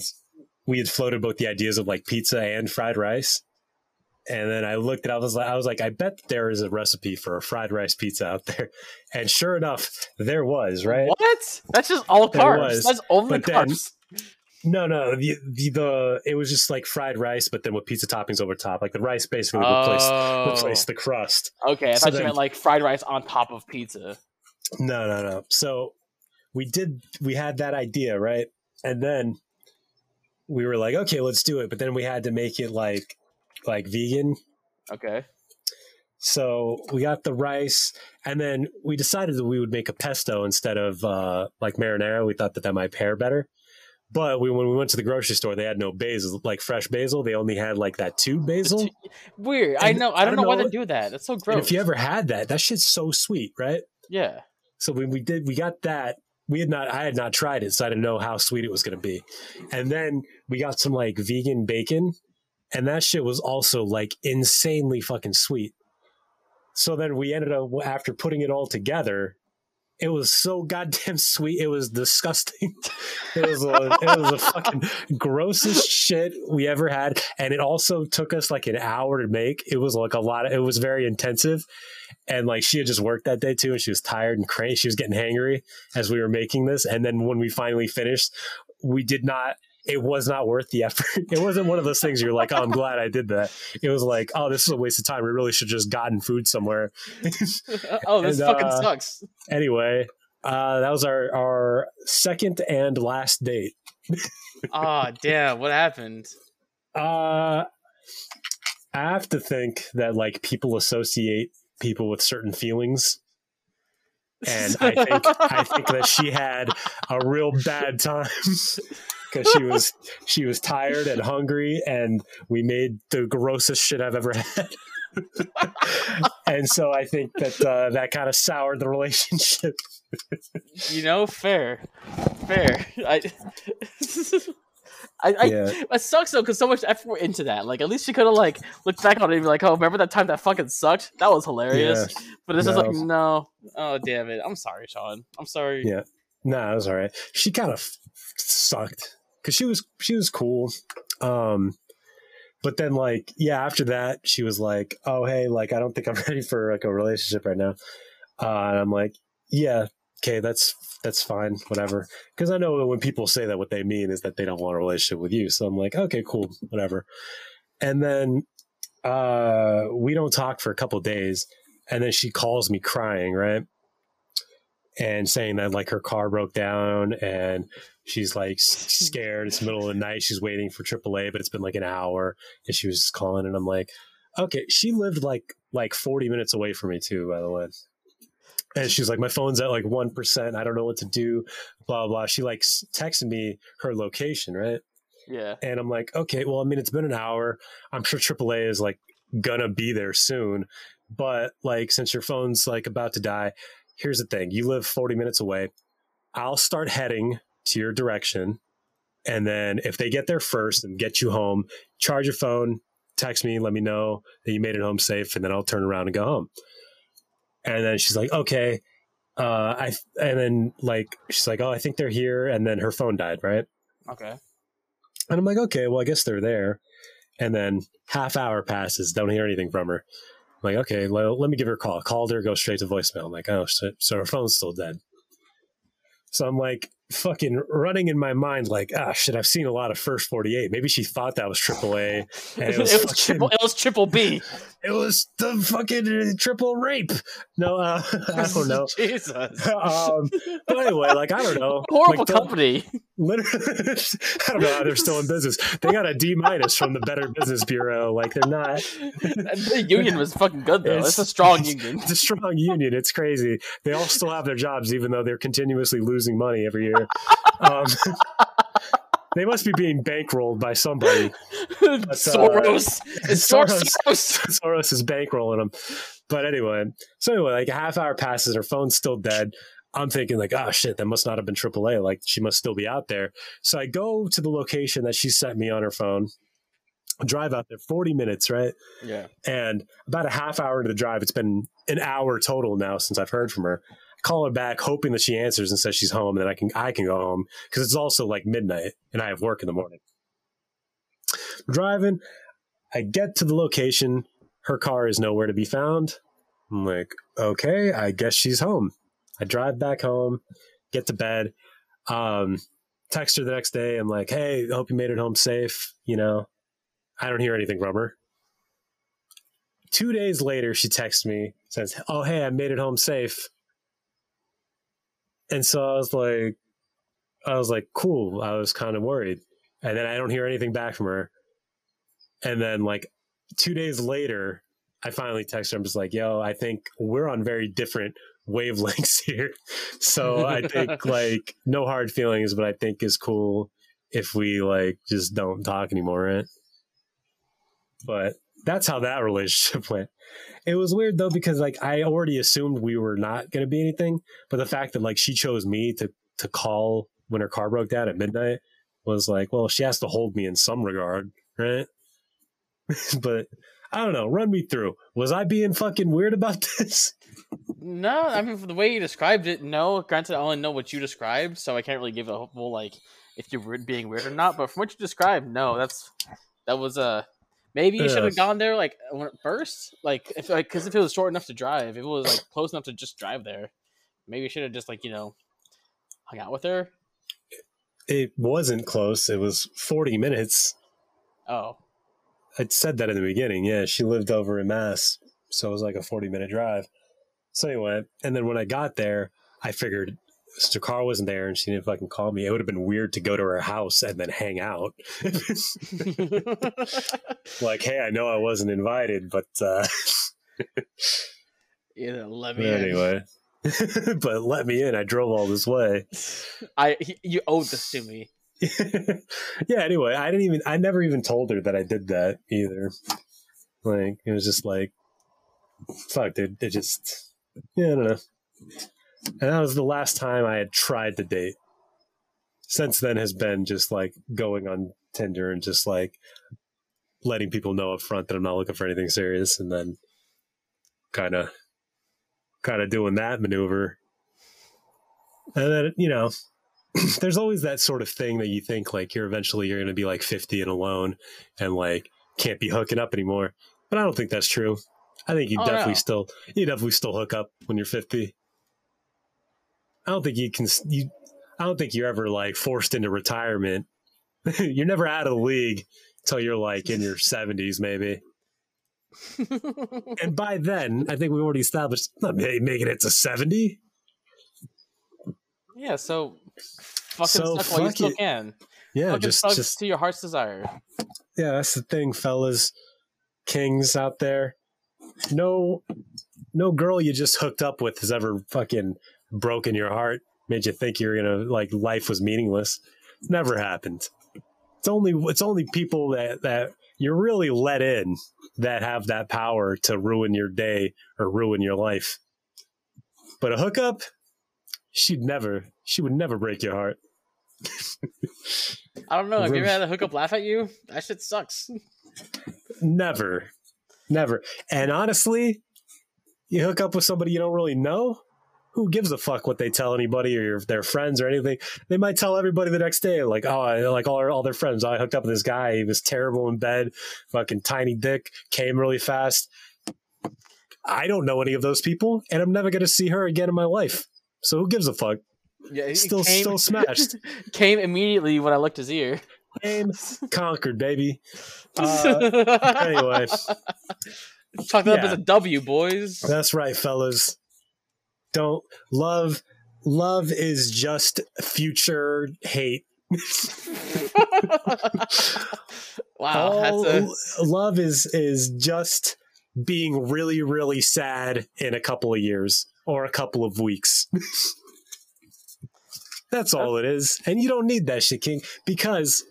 we had floated both the ideas of like pizza and fried rice. And then I looked at, I was like, I was like, I bet there is a recipe for a fried rice pizza out there, and sure enough, there was. Right? What? That's just all carbs. That's only but carbs. No, no, the, the the it was just like fried rice, but then with pizza toppings over top. Like the rice basically replaced Oh. replaced the crust. Okay, I So thought you meant like fried rice on top of pizza. No, no, no. So we did we had that idea, right? And then we were like, okay, let's do it. But then we had to make it like like vegan. Okay. So we got the rice, and then we decided that we would make a pesto instead of uh, like marinara. We thought that that might pair better. But we, when we went to the grocery store, they had no basil, like fresh basil. They only had like that tube basil. Weird. I know. I I don't don't know why they do that. That's so And gross. if you ever had that, that shit's so sweet, right? yeah. So when we did, we got that. We had not, I had not tried it, so I didn't know how sweet it was going to be. And then we got some like vegan bacon, and that shit was also like insanely fucking sweet. So then we ended up after putting it all together. It was so goddamn sweet. It was disgusting. It was a, it was a fucking grossest shit we ever had, and it also took us like an hour to make. It was like a lot. Of, it was very intensive, and like she had just worked that day too, and she was tired and crazy. She was getting hangry as we were making this, and then when we finally finished, we did not. It was not worth the effort. It wasn't one of those things you're like, "Oh, I'm glad I did that." It was like, "Oh, this is a waste of time. We really should just gotten food somewhere." oh, this And, fucking uh, sucks. anyway, uh, that was our our second and last date. Ah, damn. What happened? Uh, I have to think that like people associate people with certain feelings, and I think I think that she had a real bad time because she was she was tired and hungry, and we made the grossest shit I've ever had. and so I think that uh, that kind of soured the relationship. you know, fair, fair. I, I, I Yeah. it sucks though because so much effort went into that. Like, at least she could have like looked back on it and be like, "Oh, remember that time that fucking sucked? That was hilarious." But it's just like, No. no, oh damn it. I'm sorry, Sean. I'm sorry. Yeah. Nah, it was all right. She kind of sucked because she was she was cool. Um, but then like yeah, after that she was like, "Oh hey, like I don't think I'm ready for like a relationship right now." Uh, and I'm like, "Yeah, okay, that's that's fine, whatever." Because I know when people say that, what they mean is that they don't want a relationship with you. So I'm like, "Okay, cool, whatever." And then uh, we don't talk for a couple days, and then she calls me crying, right? And saying that like her car broke down and she's like scared. It's the middle of the night. She's waiting for AAA, but it's been like an hour, and she was just calling. And I'm like, okay, she lived like like 40 minutes away from me too, by the way. And she's like, my phone's at like one percent. I don't know what to do. Blah blah. She like texted me her location, right? Yeah. And I'm like, okay, well, I mean, it's been an hour. I'm sure AAA is like gonna be there soon. But like, since your phone's like about to die, here's the thing: you live 40 minutes away. I'll start heading to your direction, and then if they get there first and get you home, charge your phone, text me, let me know that you made it home safe, and then I'll turn around and go home. And then she's like, okay. Uh, I and then like she's like, oh, I think they're here, and then her phone died, right? Okay. And I'm like, okay, well, I guess they're there. And then half hour passes, don't hear anything from her. I'm like, okay, well, let me give her a call. Called her, go straight to voicemail. I'm like, oh. So her phone's still dead. So I'm like, fucking running in my mind, like, ah, shit, I've seen a lot of first 48. Maybe she thought that was AAA. And It it was, was, fucking- triple. It was triple B. it was the fucking triple rape. No, uh, I don't know. Jesus. um, but anyway, like, I don't know. Horrible Like, company. Literally, I don't know how they're still in business. They got a D minus from the Better Business Bureau. Like they're not. the union was fucking good though. It's, It's- a strong union. It's a strong union. It's crazy. They all still have their jobs, even though they're continuously losing money every year. Um, they must be being bankrolled by somebody. Soros. It's uh, Soros. Soros. Soros is bankrolling them. But anyway, so anyway, like a half hour passes, her phone's still dead. I'm thinking like, oh shit, that must not have been AAA. Like she must still be out there. So I go to the location that she sent me on her phone. Drive out there 40 minutes, right? Yeah. And about a half hour into the drive, it's been an hour total now since I've heard from her. Call her back, hoping that she answers and says she's home, and then I can I can go home because it's also like midnight and I have work in the morning. Driving, I get to the location. Her car is nowhere to be found. I'm like, okay, I guess she's home. I drive back home, get to bed, um, text her the next day. I'm like, hey, hope you made it home safe. You know, I don't hear anything from her. Two days later, she texts me, says, oh, hey, I made it home safe. And so I was like, I was like, cool. I was kind of worried. And then I don't hear anything back from her. And then, like, two days later, I finally text her. I'm just like, yo, I think we're on very different wavelengths here. So I think, like, no hard feelings, but I think is cool if we like just don't talk anymore, right? But that's how that relationship went. It was weird though because like I already assumed we were not going to be anything, but the fact that like she chose me to to call when her car broke down at midnight was like, well, she has to hold me in some regard, right? but I don't know. Run me through. Was I being fucking weird about this? No, I mean the way you described it, no. Granted, I only know what you described, so I can't really give a whole like if you're being weird or not. But from what you described, no, that's that was a. Maybe you should have gone there like first, like if like because if it was short enough to drive, if it was like close enough to just drive there, maybe you should have just like you know hung out with her. It wasn't close. It was forty minutes. Oh, I said that in the beginning. Yeah, she lived over in Mass, so it was like a forty-minute drive. So anyway, and then when I got there, I figured Mr. Carl wasn't there and she didn't fucking call me. It would have been weird to go to her house and then hang out. like, hey, I know I wasn't invited, but uh know, let me in anyway. but let me in. I drove all this way. I you owed this to me. yeah, anyway, I didn't even I never even told her that I did that either. Like it was just like fuck dude, it just yeah, I don't know. And that was the last time I had tried to date. Since then has been just like going on Tinder and just like letting people know up front that I'm not looking for anything serious and then kind of kind of doing that maneuver. And then, you know, there's always that sort of thing that you think like you're eventually you're going to be like 50 and alone and like can't be hooking up anymore. But I don't think that's true. I think you oh, definitely no. still you definitely still hook up when you're 50. I don't think you can you I don't think you're ever like forced into retirement. you're never out of the league until you're like in your 70s maybe. and by then, I think we already established not making it to 70. Yeah, so fucking so suck while you still it. can. Yeah, fucking just, just to your heart's desire. Yeah, that's the thing, fellas, kings out there. No, no girl you just hooked up with has ever fucking broken your heart, made you think you're gonna like life was meaningless. Never happened. It's only it's only people that that you're really let in that have that power to ruin your day or ruin your life. But a hookup, she'd never she would never break your heart. I don't know. Have you ever had a hookup laugh at you? That shit sucks. Never. Never. And honestly, you hook up with somebody you don't really know, who gives a fuck what they tell anybody or their friends or anything? They might tell everybody the next day, like, oh, I, like all, all their friends. Oh, I hooked up with this guy. He was terrible in bed, fucking tiny dick, came really fast. I don't know any of those people, and I'm never going to see her again in my life. So who gives a fuck? Yeah, still came, still smashed. came immediately when I looked his ear. Came conquered, baby. Uh, anyway, chalk that yeah. up as a W, boys. That's right, fellas. Don't love. Love is just future hate. wow, All, a... love is is just being really, really sad in a couple of years or a couple of weeks. That's all it is. And you don't need that shit, King, because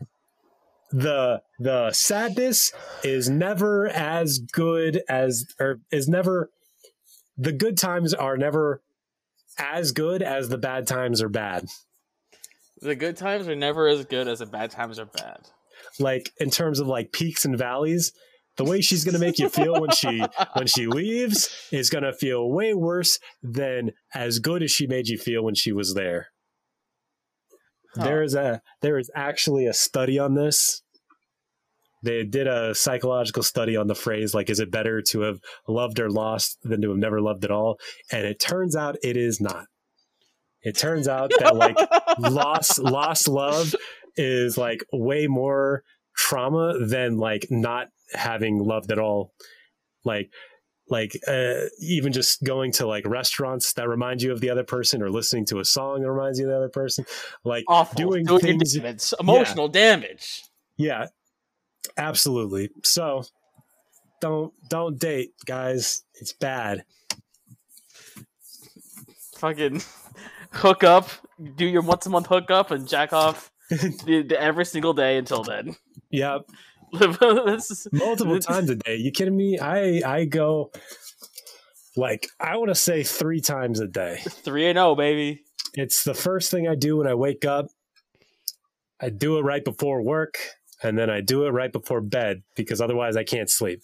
the the sadness is never as good as or is never the good times are never as good as the bad times are bad. The good times are never as good as the bad times are bad. Like in terms of like peaks and valleys, the way she's going to make you feel when she when she leaves is going to feel way worse than as good as she made you feel when she was there. Huh. There is a there is actually a study on this. They did a psychological study on the phrase like is it better to have loved or lost than to have never loved at all? And it turns out it is not. It turns out that like lost lost love is like way more trauma than like not having loved at all. Like like uh, even just going to like restaurants that remind you of the other person or listening to a song that reminds you of the other person like Awful. doing, doing things damage. emotional yeah. damage yeah absolutely so don't don't date guys it's bad fucking hook up do your once a month hookup and jack off every single day until then. Yep. Is- multiple times a day. You kidding me? I I go like I want to say three times a day. Three and zero, baby. It's the first thing I do when I wake up. I do it right before work, and then I do it right before bed because otherwise I can't sleep.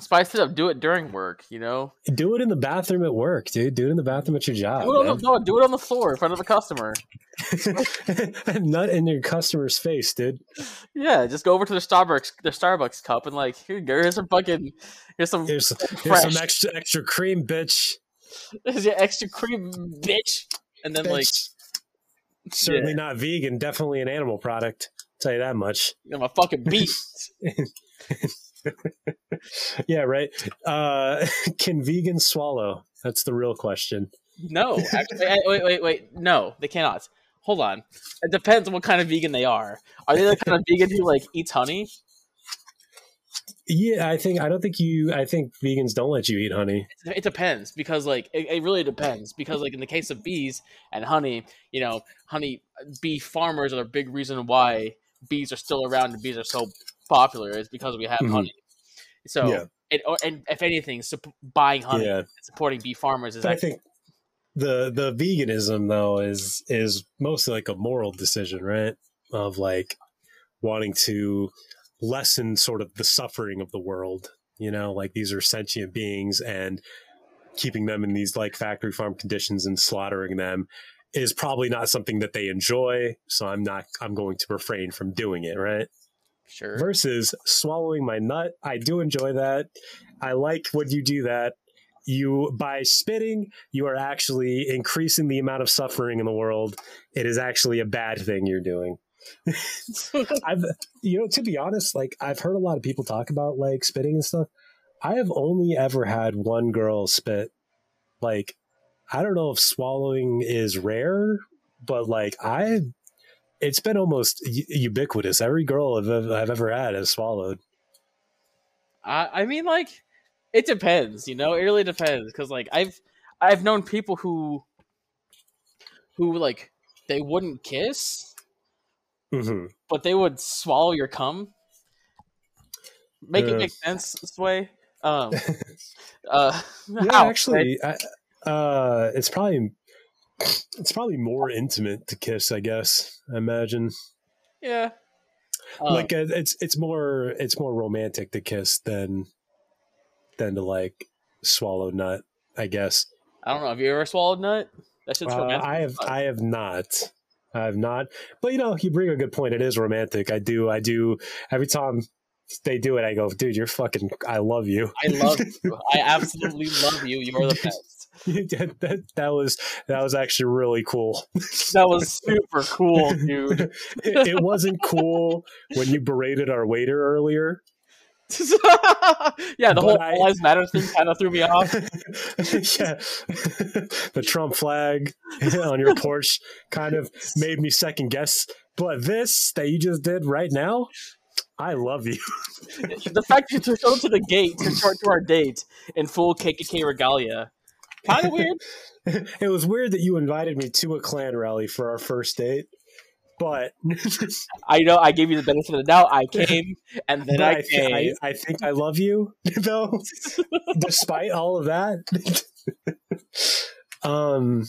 Spice it up. Do it during work. You know. Do it in the bathroom at work, dude. Do it in the bathroom at your job. Do it on the, no, do it on the floor in front of a customer. Nut in your customer's face, dude. Yeah, just go over to the Starbucks, the Starbucks cup, and like, here. Here's some fucking, here's some, Here's, here's some extra extra cream, bitch. here's your extra cream, bitch. And then like, Certainly not vegan. Definitely an animal product. tell you that much. I'm a fucking beast. Yeah, right. Uh, can vegans swallow? That's the real question. no, actually, wait, wait, wait. No, they cannot. Hold on. It depends on what kind of vegan they are. Are they the kind of vegan who like eats honey? Yeah, I think I don't think you. I think vegans don't let you eat honey. It depends because like it, it really depends because like in the case of bees and honey, you know, honey bee farmers are a big reason why bees are still around and bees are so popular is because we have Mhm. honey. So Yeah. it or, and if anything, buying honey Yeah, and supporting bee farmers is I think the the veganism though is is mostly like a moral decision, right? Of like wanting to lessen sort of the suffering of the world. You know, like these are sentient beings and keeping them in these like factory farm conditions and slaughtering them is probably not something that they enjoy. So I'm not I'm going to refrain from doing it, right? sure. versus swallowing my nut. I do enjoy that. I like when you do that. You by spitting, you are actually increasing the amount of suffering in the world. It is actually a bad thing you're doing. I've you know, to be honest, like I've heard a lot of people talk about like spitting and stuff. I have only ever had one girl spit. Like I don't know if swallowing is rare, but like I it's been almost ubiquitous. Every girl I've, I've ever had has swallowed. I, I mean, like, it depends. You know, it really depends because, like, I've I've known people who who like they wouldn't kiss, hmm but they would swallow your cum. Make it make sense this way. Um, uh, Yeah, actually, I, uh, it's probably it's probably more intimate to kiss. I guess I imagine. yeah. Um, like uh, it's it's more it's more romantic to kiss than than to like swallow nut. I guess. I don't know. Have you ever swallowed nut? That shit's Uh, romantic. I have I have not. I have not. But you know, you bring a good point. It is romantic. I do. I do. Every time they do it, I go, dude, you're fucking. I love you. I love you. I absolutely love you. You're the best. that, that, that was that was actually really cool. That was super cool, dude. it, it wasn't cool when you berated our waiter earlier. yeah, the But whole I- Lives Matter thing kind of threw me off. yeah, the Trump flag on your porch kind of made me second guess. But this that you just did right now, I love you. the fact that you go to the gate to start to our date in full KKK regalia, kind of weird. It was weird that you invited me to a Klan rally for our first date, but I know I gave you the benefit of the doubt. I came, and then I I, came. I, I think I love you, though, despite all of that. um,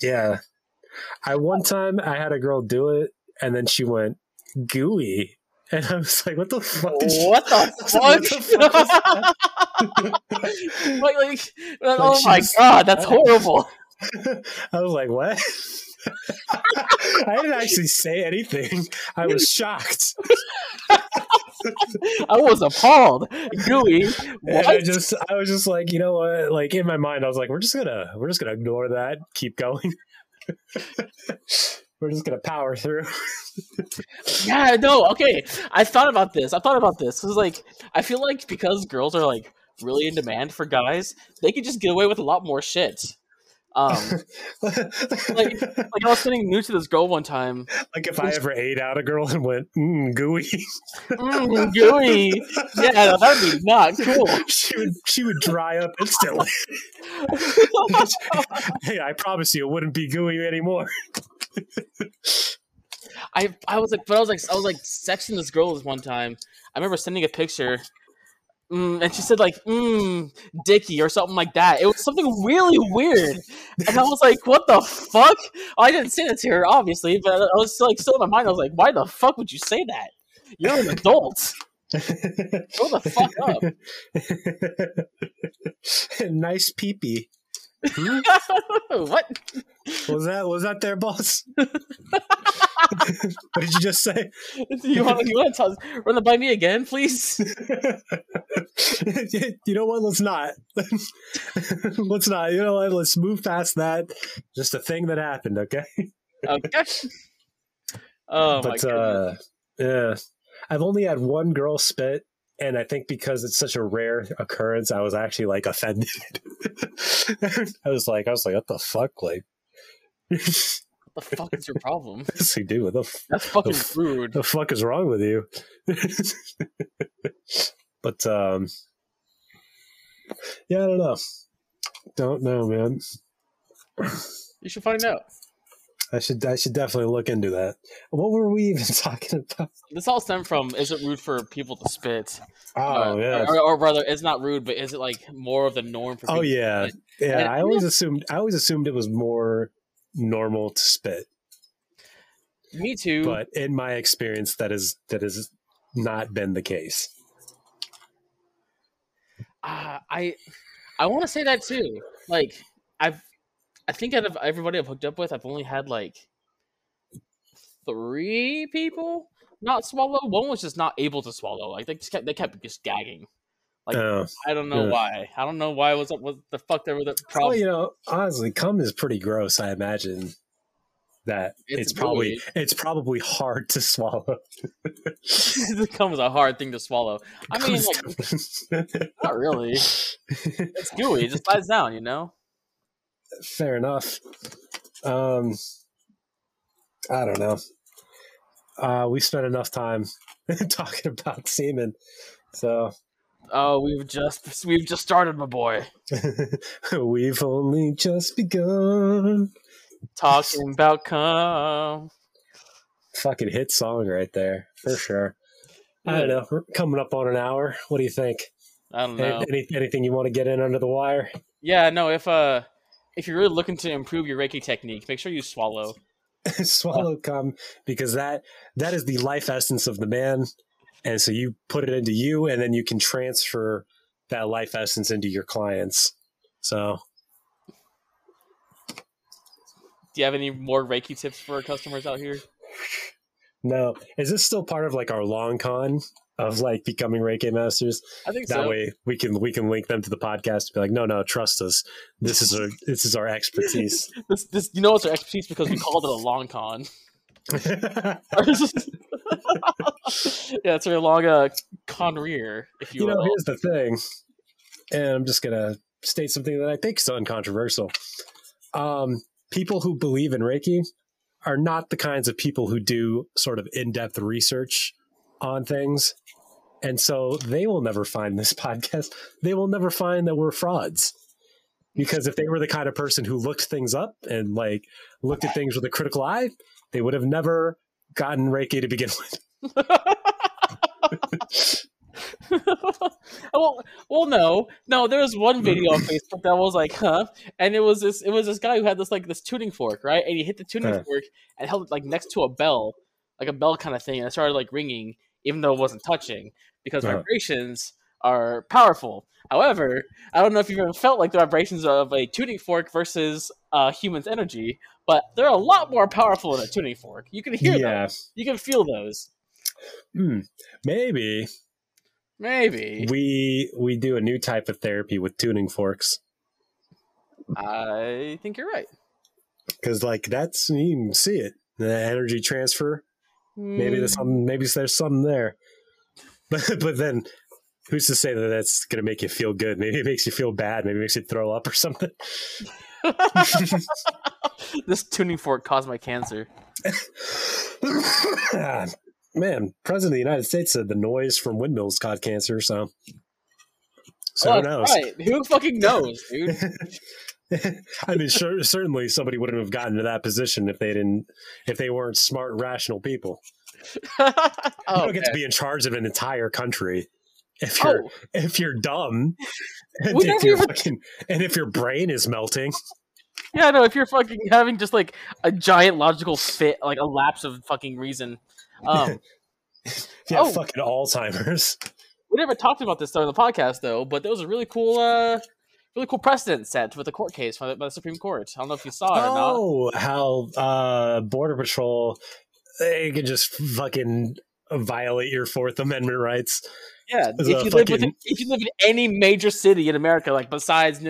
yeah. I one time I had a girl do it, and then she went gooey, and I was like, "What the fuck?" What the What the fuck? fuck like, like, oh my god, that's horrible. I was like, "What?" I didn't actually say anything. I was shocked. I was appalled. Gooey. And I just I was just like, you know what? Like in my mind, I was like, we're just gonna we're just gonna ignore that, keep going. we're just gonna power through. Yeah, no, okay. I thought about this. I thought about this. It was like I feel like because girls are like really in demand for guys, they could just get away with a lot more shit. Um, like I was sitting new to this girl one time. like if I ever ate out a girl and went mm, gooey, Mm, gooey. Yeah, that'd be not cool. she would she would dry up instantly. hey, I promise you, it wouldn't be gooey anymore. I I was like, but I was like, I was like sexting this girl this one time. I remember sending a picture, mm, and she said like, mm, "Dicky" or something like that. It was something really weird, and I was like, "What the fuck?" I didn't say that to her, obviously, but I was like, still in my mind. I was like, "Why the fuck would you say that? You're an adult." Grow the fuck up. nice peepee. Hmm? what was that? Was that their boss? what did you just say? you want you want to run it by me again, please? you know what? Let's not. let's not. You know what? Let's move past that. Just a thing that happened. Okay. Okay. Oh but, my uh, yeah. I've only had one girl spit, and I think because it's such a rare occurrence, I was actually like offended. I was like, I was like, what the fuck, like. what the fuck is your problem? Yes, you do. What the f- That's fucking the f- rude. The fuck is wrong with you? but um, yeah, I don't know. Don't know, man. You should find out. I should I should definitely look into that. What were we even talking about? This all stemmed from is it rude for people to spit? Oh Uh, yeah. Or, or rather, it's not rude, but is it like more of the norm for people? Oh yeah. Yeah. And- I always assumed I always assumed it was more normal to spit. Me too. But in my experience that is that has not been the case. uh, I I want to say that too. Like I've I think out of everybody I've hooked up with, I've only had like three people not swallow. One was just not able to swallow. Like they just kept they kept just gagging. Like I don't know yeah. why. I don't know why. What's up? What the fuck? There was the well, problem. you know, honestly, cum is pretty gross, I imagine. That It's it's, probably it's probably hard to swallow. it becomes a hard thing to swallow. I mean, like not really. It's gooey. It just slides down. You know. Fair enough. Um, I don't know. Uh, we spent enough time talking about semen, so Oh, we've just we've just started, my boy. we've only just begun. Talking about cum. Fucking hit song right there for sure. I don't know. We're coming up on an hour. What do you think? I don't know. Any, anything you want to get in under the wire? Yeah, no. If uh, if you're really looking to improve your Reiki technique, make sure you swallow. Swallow cum because that that is the life essence of the man, and so you put it into you, and then you can transfer that life essence into your clients. So Do you have any more Reiki tips for our customers out here? No, is this still part of like our long con of like becoming Reiki masters? I think That so. way we can we can link them to the podcast. And be like, no, no, trust us. This is our this is our expertise. This, this, you know, it's our expertise because we called it a long con. yeah, it's our long uh, con rear, if you, you know, here's the thing, and I'm just gonna state something that I think is uncontroversial. Um, people who believe in Reiki are not the kinds of people who do sort of in-depth research on things, and so they will never find this podcast. They will never find that we're frauds. Because if they were the kind of person who looked things up and like looked at things with a critical eye, they would have never gotten Reiki to begin with. well, well, no, no. There was one video on Facebook that was like, "huh," and it was this. It was this guy who had this like this tuning fork, right? And he hit the tuning Huh. fork and held it like next to a bell, like a bell kind of thing, and it started like ringing, even though it wasn't touching, because Uh-huh. vibrations are powerful. However, I don't know if you've ever felt like the vibrations of a tuning fork versus a human's energy, but they're a lot more powerful than a tuning fork. You can hear yeah, them. You can feel those. Hmm. maybe Maybe. we we do a new type of therapy with tuning forks I think you're right. because like that's you can see it the energy transfer maybe there's Mm. some maybe there's something there but but then who's to say that that's gonna make you feel good maybe it makes you feel bad maybe it makes you throw up or something this tuning fork caused my cancer. man president of the united states said the noise from windmills caused cancer so so Oh, who knows Right. Who fucking knows, dude? I mean, sure, certainly somebody wouldn't have gotten to that position if they didn't, if they weren't smart, rational people. oh, you don't get to be in charge of an entire country if you're Oh, if you're dumb and if you're even- fucking and if your brain is melting. yeah, no. If you're fucking having just like a giant logical fit, like a lapse of fucking reason. Um, have Oh. fucking Alzheimer's. we never talked about this during the podcast though, but there was a really cool, uh, really cool precedent set with a court case by the, by the Supreme Court. I don't know if you saw it or not. Oh, how uh, Border Patrol they could just fucking violate your Fourth Amendment rights. Yeah, if you live fucking- within, if you live in any major city in America, like besides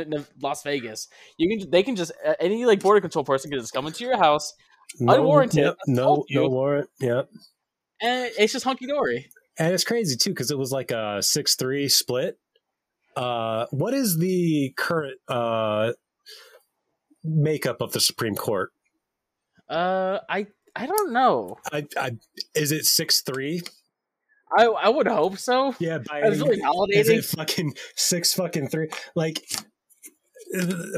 Las Vegas, you can they can just uh, any like border control person can just come into your house No, Unwarranted, no, told no warrant. Yep. And it's just hunky dory. And it's crazy too because it was like a six three split. Uh, what is the current uh, makeup of the Supreme Court? Uh, I I don't know. I, I, is it six three? I I would hope so. Yeah, by It's really is it fucking six fucking three? Like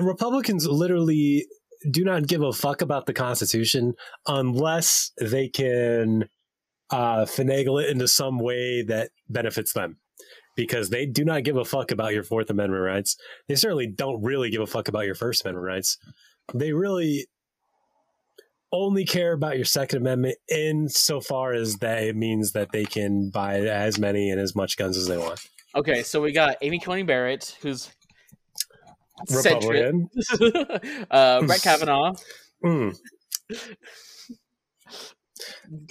Republicans literally do not give a fuck about the Constitution unless they can uh, finagle it into some way that benefits them. Because they do not give a fuck about your Fourth Amendment rights. They certainly don't really give a fuck about your First Amendment rights. They really only care about your Second Amendment insofar as that it means that they can buy as many and as much guns as they want. Okay, so we got Amy Coney Barrett, who's. Republican. uh, Brett Kavanaugh. Mm.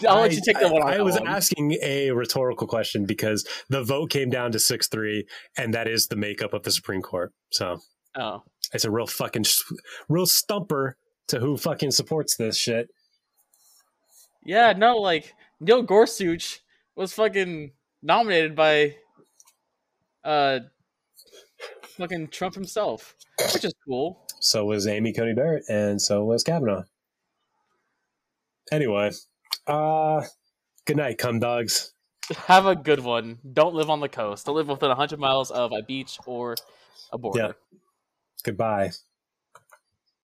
I'll let you take the one. I, I was asking a rhetorical question because the vote came down to six three, and that is the makeup of the Supreme Court. So Oh, it's a real fucking real stumper to who fucking supports this shit. yeah, no, like Neil Gorsuch was fucking nominated by uh fucking Trump himself, which is cool. So was Amy Coney Barrett, and so was Kavanaugh. Anyway, uh, good night, cum dogs. Have a good one. Don't live on the coast. Don't live within 100 miles of a beach or a border. Yeah. Goodbye.